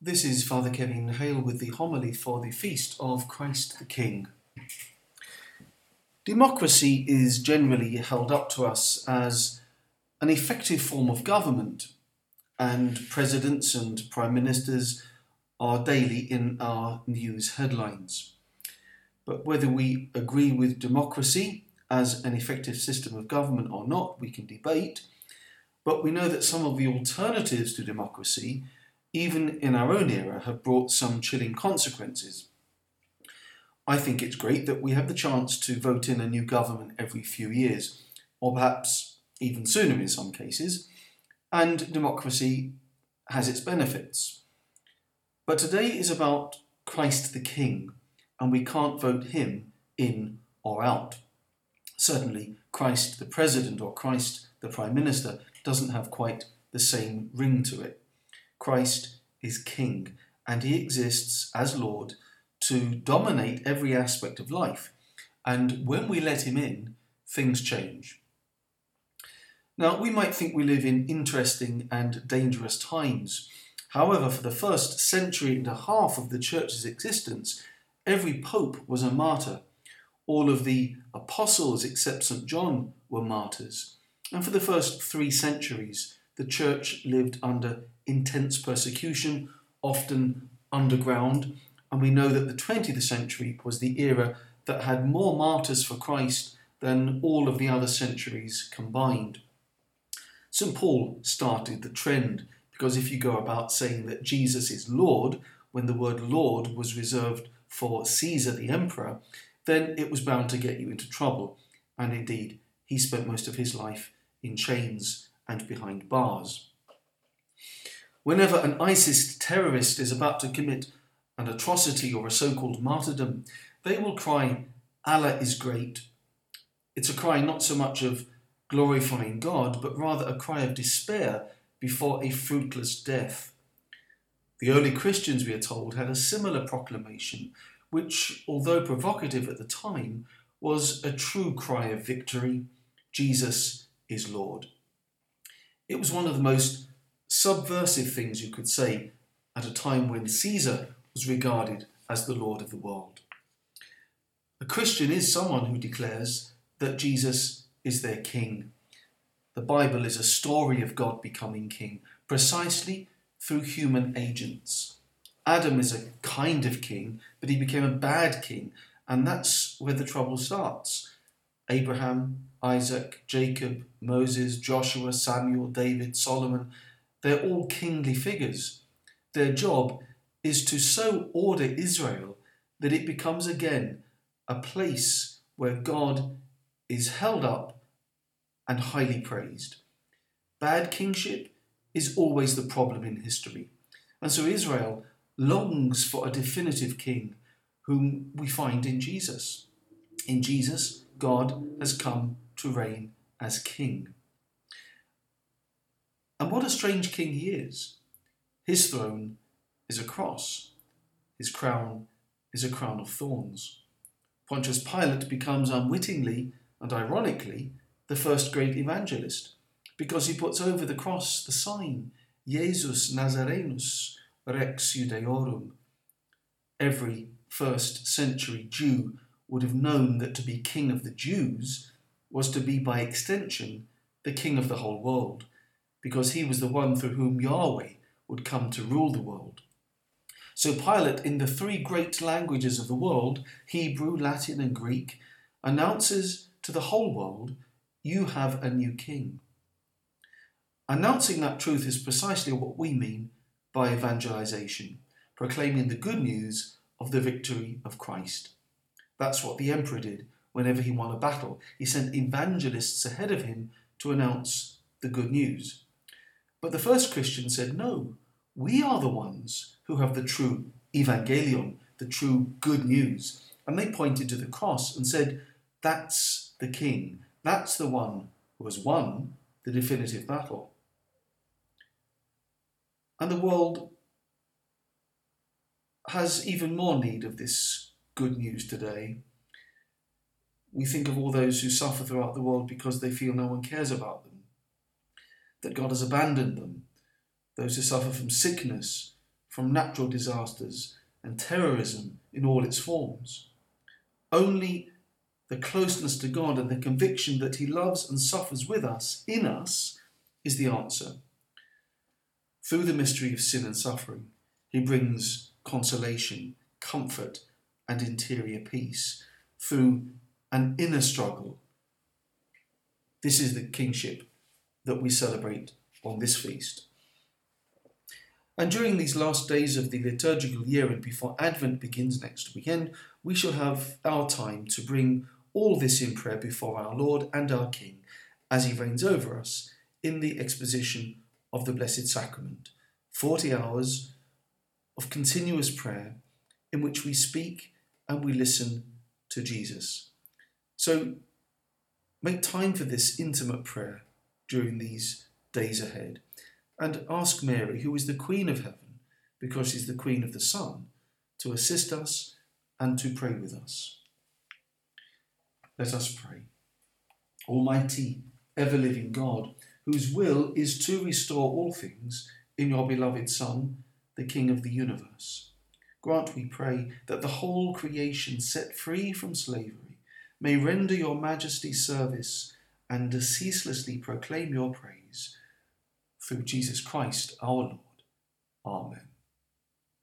This is Father Kevin Hale with the homily for the feast of Christ the King. Democracy is generally held up to us as an effective form of government, and presidents and prime ministers are daily in our news headlines. But whether we agree with democracy as an effective system of government or not, we can debate. But we know that some of the alternatives to democracy even in our own era, have brought some chilling consequences. I think it's great that we have the chance to vote in a new government every few years, or perhaps even sooner in some cases, and democracy has its benefits. But today is about Christ the King, and we can't vote him in or out. Certainly, Christ the President or Christ the Prime Minister doesn't have quite the same ring to it. Christ is King, and he exists as Lord to dominate every aspect of life. And when we let him in, things change. Now, we might think we live in interesting and dangerous times. However, for the first century and a half of the Church's existence, every pope was a martyr. All of the apostles, except St. John, were martyrs. And for the first three centuries, the church lived under intense persecution, often underground, and we know that the 20th century was the era that had more martyrs for Christ than all of the other centuries combined. St. Paul started the trend because if you go about saying that Jesus is Lord, when the word Lord was reserved for Caesar the emperor, then it was bound to get you into trouble. And indeed, he spent most of his life in chains and behind bars. Whenever an ISIS terrorist is about to commit an atrocity or a so called martyrdom, they will cry, Allah is great. It's a cry not so much of glorifying God, but rather a cry of despair before a fruitless death. The early Christians, we are told, had a similar proclamation, which, although provocative at the time, was a true cry of victory Jesus is Lord. It was one of the most subversive things you could say at a time when Caesar was regarded as the Lord of the world. A Christian is someone who declares that Jesus is their king. The Bible is a story of God becoming king, precisely through human agents. Adam is a kind of king, but he became a bad king, and that's where the trouble starts. Abraham Isaac, Jacob, Moses, Joshua, Samuel, David, Solomon, they're all kingly figures. Their job is to so order Israel that it becomes again a place where God is held up and highly praised. Bad kingship is always the problem in history. And so Israel longs for a definitive king whom we find in Jesus. In Jesus, God has come to reign as king. And what a strange king he is. His throne is a cross, his crown is a crown of thorns. Pontius Pilate becomes unwittingly and ironically the first great evangelist because he puts over the cross the sign Jesus Nazarenus Rex Judaeorum. Every first century Jew would have known that to be king of the Jews was to be, by extension, the king of the whole world, because he was the one through whom Yahweh would come to rule the world. So Pilate, in the three great languages of the world Hebrew, Latin, and Greek announces to the whole world, You have a new king. Announcing that truth is precisely what we mean by evangelization, proclaiming the good news of the victory of Christ. That's what the emperor did whenever he won a battle. He sent evangelists ahead of him to announce the good news. But the first Christians said, No, we are the ones who have the true evangelion, the true good news. And they pointed to the cross and said, That's the king. That's the one who has won the definitive battle. And the world has even more need of this good news today we think of all those who suffer throughout the world because they feel no one cares about them, that God has abandoned them, those who suffer from sickness, from natural disasters and terrorism in all its forms. Only the closeness to God and the conviction that He loves and suffers with us, in us, is the answer. Through the mystery of sin and suffering, He brings consolation, comfort, and interior peace. Through an inner struggle, this is the kingship that we celebrate on this feast. And during these last days of the liturgical year and before Advent begins next weekend, we shall have our time to bring all this in prayer before our Lord and our King as he reigns over us in the exposition of the Blessed Sacrament. 40 hours of continuous prayer in which we speak and we listen to Jesus. So make time for this intimate prayer during these days ahead and ask Mary, who is the Queen of Heaven, because she's the Queen of the Son, to assist us and to pray with us. Let us pray. Almighty, ever living God, whose will is to restore all things in your beloved Son, the King of the universe, grant, we pray, that the whole creation set free from slavery may render your majesty service and ceaselessly proclaim your praise through Jesus Christ our Lord. Amen.